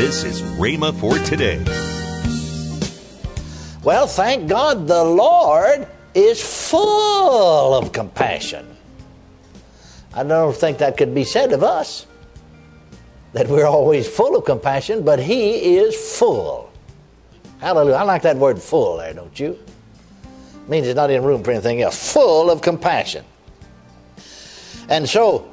This is Rhema for today. Well, thank God the Lord is full of compassion. I don't think that could be said of us, that we're always full of compassion, but He is full. Hallelujah. I like that word full there, don't you? It means it's not in room for anything else. Full of compassion. And so,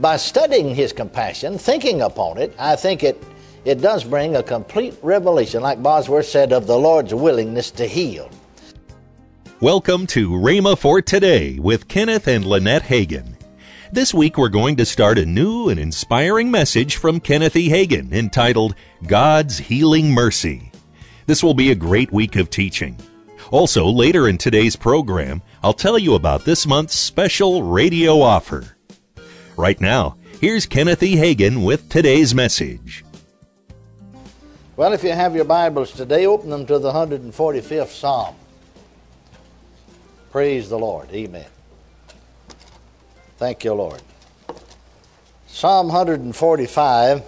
by studying His compassion, thinking upon it, I think it, it does bring a complete revelation, like Bosworth said, of the Lord's willingness to heal. Welcome to Rhema for Today with Kenneth and Lynette Hagin. This week we're going to start a new and inspiring message from Kenneth E. Hagin entitled God's Healing Mercy. This will be a great week of teaching. Also, later in today's program, I'll tell you about this month's special radio offer. Right now, here's Kenneth E. Hagin with today's message. Well, if you have your Bibles today, open them to the 145th Psalm. Praise the Lord. Amen. Thank you, Lord. Psalm 145,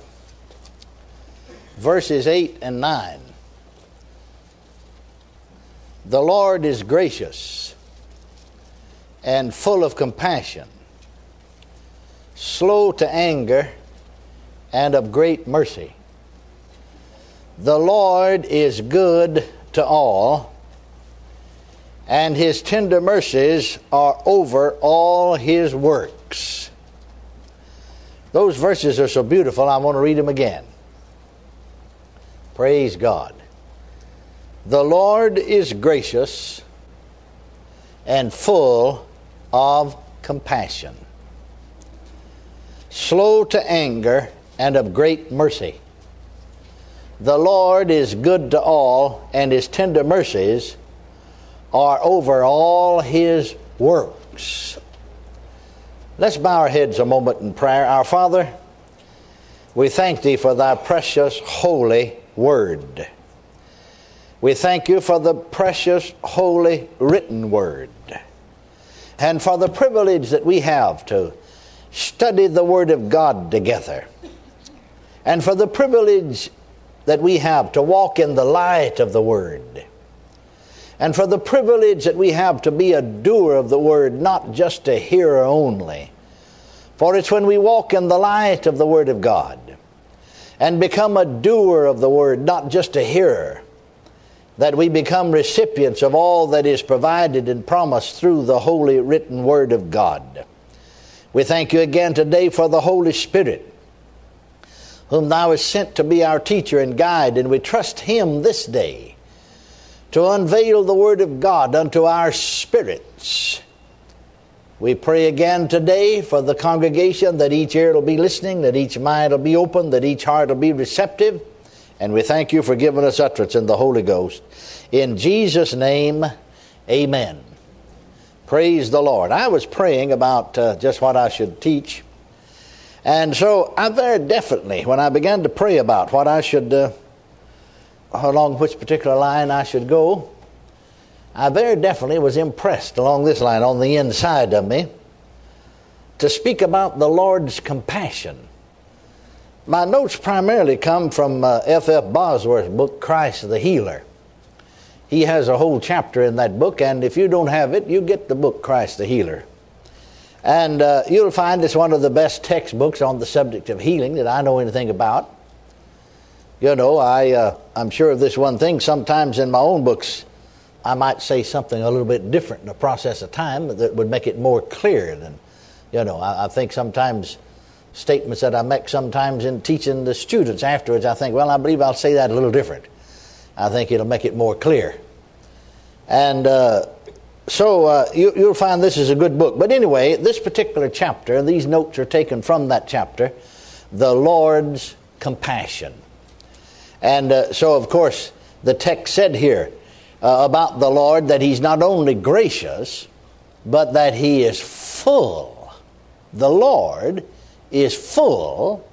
verses 8 and 9. The Lord is gracious and full of compassion, slow to anger, and of great mercy. The Lord is good to all and his tender mercies are over all his works. Those verses are so beautiful, I want to read them again. Praise God. The Lord is gracious and full of compassion, slow to anger, and of great mercy. The Lord is good to all, and his tender mercies are over all his works. Let's bow our heads a moment in prayer. Our Father, we thank thee for thy precious holy word. We thank you for the precious holy written word and for the privilege that we have to study the word of God together and for the privilege that we have to walk in the light of the word and for the privilege that we have to be a doer of the word, not just a hearer only. For it's when we walk in the light of the word of God and become a doer of the word, not just a hearer, that we become recipients of all that is provided and promised through the holy written word of God. We thank you again today for the Holy Spirit, whom thou hast sent to be our teacher and guide, and we trust him this day to unveil the Word of God unto our spirits. We pray again today for the congregation that each ear will be listening, that each mind will be open, that each heart will be receptive. And we thank you for giving us utterance in the Holy Ghost. In Jesus' name, amen. Praise the Lord. I was praying about uh, just what I should teach. And so I very definitely, when I began to pray about what I should. Uh, along which particular line I should go, I very definitely was impressed along this line on the inside of me to speak about the Lord's compassion. My notes primarily come from F. Uh, F. Bosworth's book, Christ the Healer. He has a whole chapter in that book, and if you don't have it, you get the book, Christ the Healer. And uh, you'll find it's one of the best textbooks on the subject of healing that I know anything about. You know, I, uh, I'm sure of this one thing. Sometimes in my own books, I might say something a little bit different in the process of time that would make it more clear than, you know, I, I think sometimes statements that I make sometimes in teaching the students afterwards, I think, well, I believe I'll say that a little different. I think it'll make it more clear. And uh, so uh, you, will find this is a good book. But anyway, this particular chapter, these notes are taken from that chapter, The Lord's Compassion. And uh, so, of course, the text said here uh, about the Lord that He's not only gracious, but that He is full. The Lord is full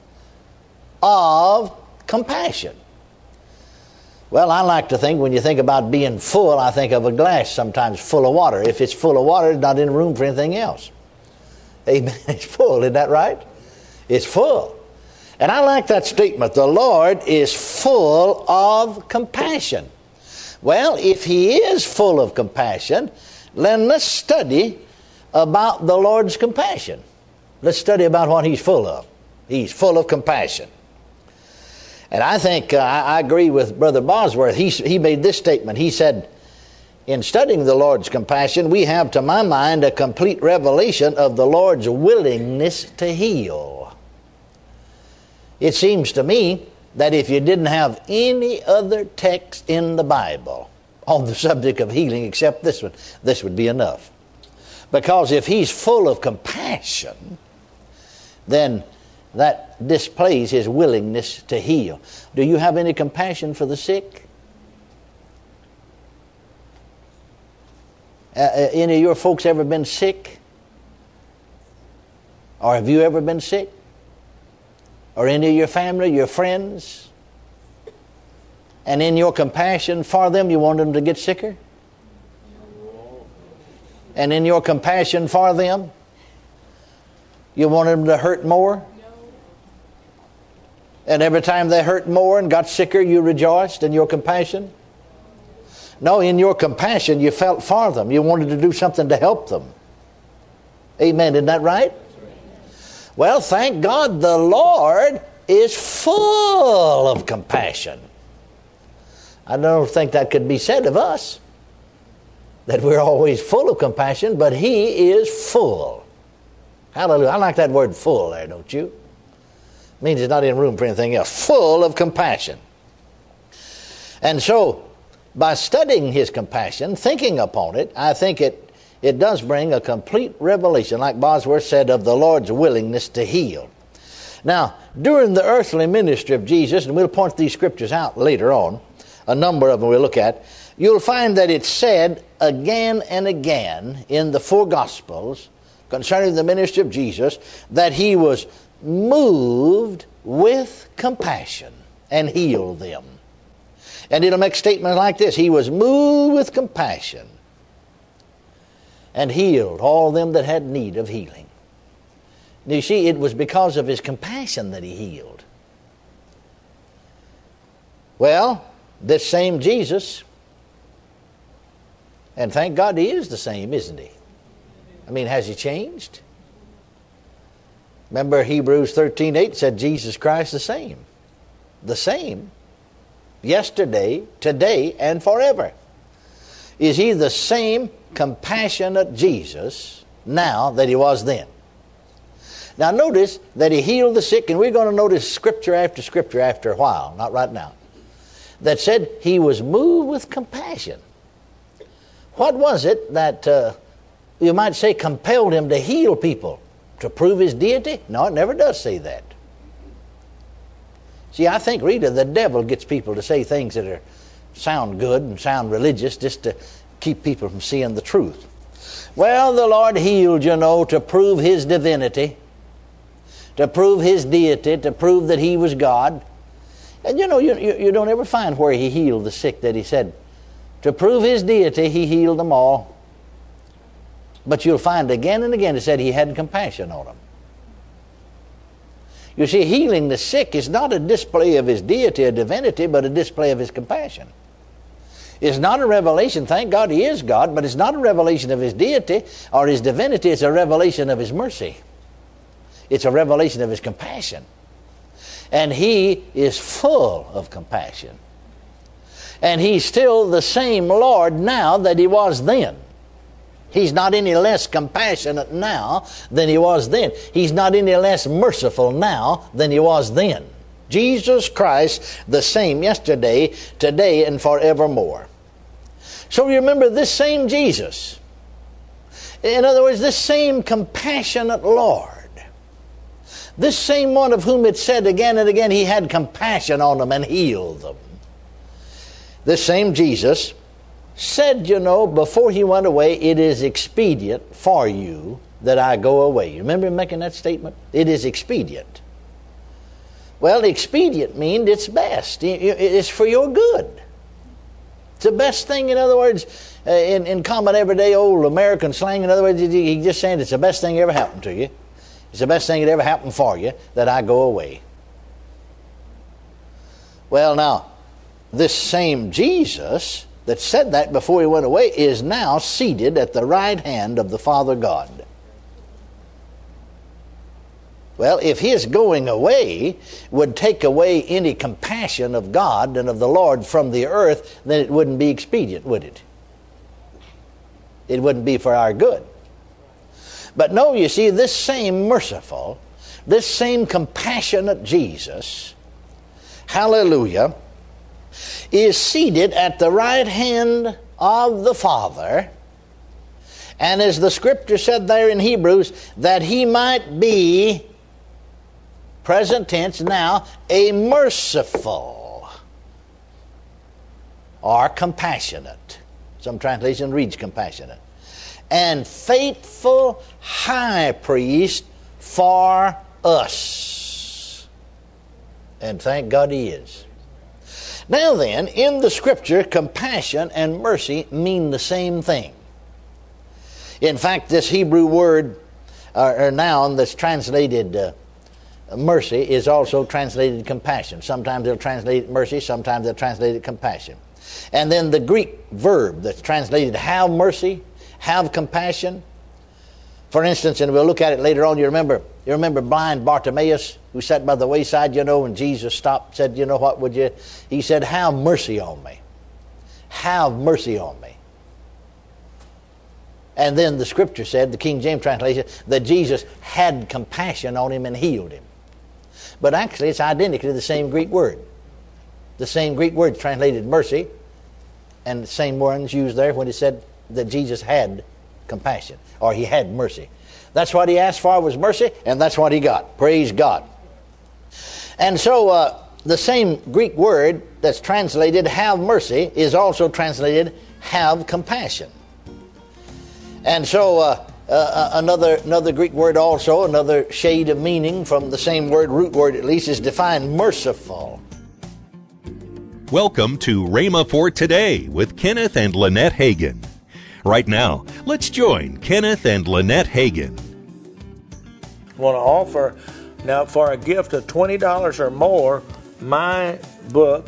of compassion. Well, I like to think when you think about being full, I think of a glass sometimes full of water. If it's full of water, it's not in room for anything else. Amen. It's full, isn't that right? It's full. And I like that statement. The Lord is full of compassion. Well, if He is full of compassion, then let's study about the Lord's compassion. Let's study about what He's full of. He's full of compassion. And I think uh, I agree with Brother Bosworth. He, he made this statement. He said, in studying the Lord's compassion, we have, to my mind, a complete revelation of the Lord's willingness to heal. It seems to me that if you didn't have any other text in the Bible on the subject of healing except this one, this would be enough. Because if He's full of compassion, then that displays His willingness to heal. Do you have any compassion for the sick? Uh, uh, any of your folks ever been sick? Or have you ever been sick? Or any of your family, your friends? And in your compassion for them, you want them to get sicker? And in your compassion for them, you want them to hurt more? And every time they hurt more and got sicker, you rejoiced in your compassion? No, in your compassion, you felt for them. You wanted to do something to help them. Amen. Isn't that right? Well, thank God the Lord is full of compassion. I don't think that could be said of us, that we're always full of compassion, but He is full. Hallelujah. I like that word full there, don't you? Means it's not in room for anything else. Full of compassion. And so, by studying his compassion, thinking upon it, I think it, it does bring a complete revelation, like Bosworth said, of the Lord's willingness to heal. Now, during the earthly ministry of Jesus, and we'll point these scriptures out later on, a number of them we'll look at, you'll find that it's said again and again in the four Gospels concerning the ministry of Jesus that he was moved with compassion and healed them. And it'll make statements like this He was moved with compassion and healed all them that had need of healing. You see, it was because of his compassion that he healed. Well, this same Jesus, and thank God he is the same, isn't he? I mean, has he changed? Remember Hebrews 13 8 said Jesus Christ the same. The same yesterday, today, and forever. Is he the same compassionate Jesus now that he was then? Now, notice that he healed the sick, and we're going to notice scripture after scripture after a while, not right now, that said he was moved with compassion. What was it that uh, you might say compelled him to heal people? To prove his deity? No, it never does say that. See, I think, Rita, the devil gets people to say things that are sound good and sound religious just to keep people from seeing the truth. Well, the Lord healed, you know, to prove his divinity, to prove his deity, to prove that he was God. And you know, you, you, you don't ever find where he healed the sick that he said, to prove his deity, he healed them all. But you'll find again and again it said he had compassion on them. You see, healing the sick is not a display of his deity or divinity, but a display of his compassion. It's not a revelation, thank God he is God, but it's not a revelation of his deity or his divinity, it's a revelation of his mercy. It's a revelation of his compassion. And he is full of compassion. And he's still the same Lord now that he was then. He's not any less compassionate now than he was then. He's not any less merciful now than he was then. Jesus Christ, the same yesterday, today, and forevermore. So remember this same Jesus. In other words, this same compassionate Lord. This same one of whom it said again and again he had compassion on them and healed them. This same Jesus said, you know, before he went away, it is expedient for you that I go away. You remember him making that statement? It is expedient. Well, expedient means it's best. It's for your good. It's the best thing, in other words, uh, in, in common everyday old American slang, in other words, he's just saying it's the best thing ever happened to you. It's the best thing that ever happened for you that I go away. Well, now, this same Jesus that said that before he went away is now seated at the right hand of the Father God. Well, if his going away would take away any compassion of God and of the Lord from the earth, then it wouldn't be expedient, would it? It wouldn't be for our good. But no, you see, this same merciful, this same compassionate Jesus, hallelujah, is seated at the right hand of the Father. And as the scripture said there in Hebrews, that he might be present tense now, a merciful or compassionate. Some translation reads compassionate. And faithful high priest for us. And thank God he is. Now then, in the scripture, compassion and mercy mean the same thing. In fact, this Hebrew word uh, or noun that's translated uh, mercy is also translated compassion. Sometimes they'll translate mercy, sometimes they'll translate it compassion. And then the Greek verb that's translated have mercy, have compassion. For instance, and we'll look at it later on, you remember you remember blind Bartimaeus who sat by the wayside, you know, and Jesus stopped, said, You know what, would you? He said, Have mercy on me. Have mercy on me. And then the scripture said, the King James translation, that Jesus had compassion on him and healed him. But actually, it's identically the same Greek word. The same Greek word translated mercy, and the same words used there when it said that Jesus had compassion, or he had mercy. That's what he asked for was mercy, and that's what he got. Praise God. And so, uh, the same Greek word that's translated have mercy is also translated have compassion. And so, uh, uh, uh, another, another Greek word also, another shade of meaning from the same word, root word at least, is defined merciful. Welcome to Rhema for Today with Kenneth and Lynette Hagin. Right now, let's join Kenneth and Lynette Hagin. Want to offer now for a gift of $20 or more my book,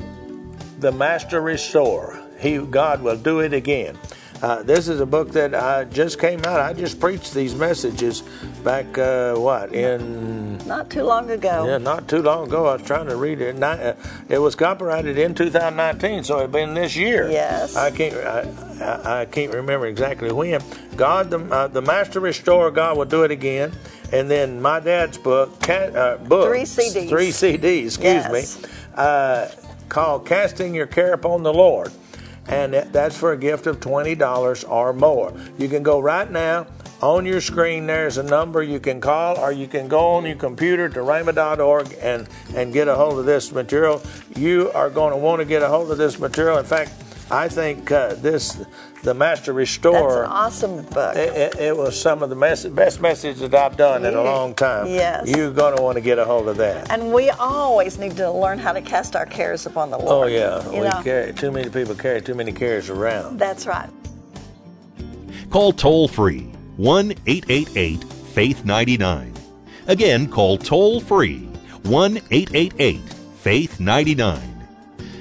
The Master Restorer. He, God will do it again. Uh, this is a book that I just came out. I just preached these messages back, uh, what, in. Not too long ago. Yeah, not too long ago. I was trying to read it. Uh, it was copyrighted in 2019, so it's been this year. Yes. I can't, I, I can't remember exactly when. God, the, uh, the Master Restorer, God will do it again. And then my dad's book, cat, uh, book three CDs, three CDs, excuse yes. me, uh, called "Casting Your Care Upon the Lord." and that's for a gift of $20 or more. You can go right now. On your screen, there's a number you can call, or you can go on your computer to rhema.org and, and get a hold of this material. You are going to want to get a hold of this material. In fact, I think uh, this, the Master Restorer. That's an awesome book. It, it, it was some of the mess- best message that I've done in a long time. Yes. You're going to want to get a hold of that. And we always need to learn how to cast our cares upon the Lord. Oh yeah, you we know? carry too many people carry too many cares around. That's right. Call toll free 1 888 Faith 99. Again, call toll free 1 888 Faith 99.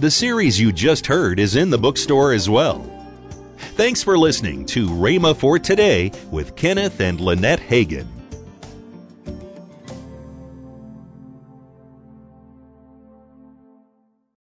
The series you just heard is in the bookstore as well. Thanks for listening to Rhema for Today with Kenneth and Lynette Hagin.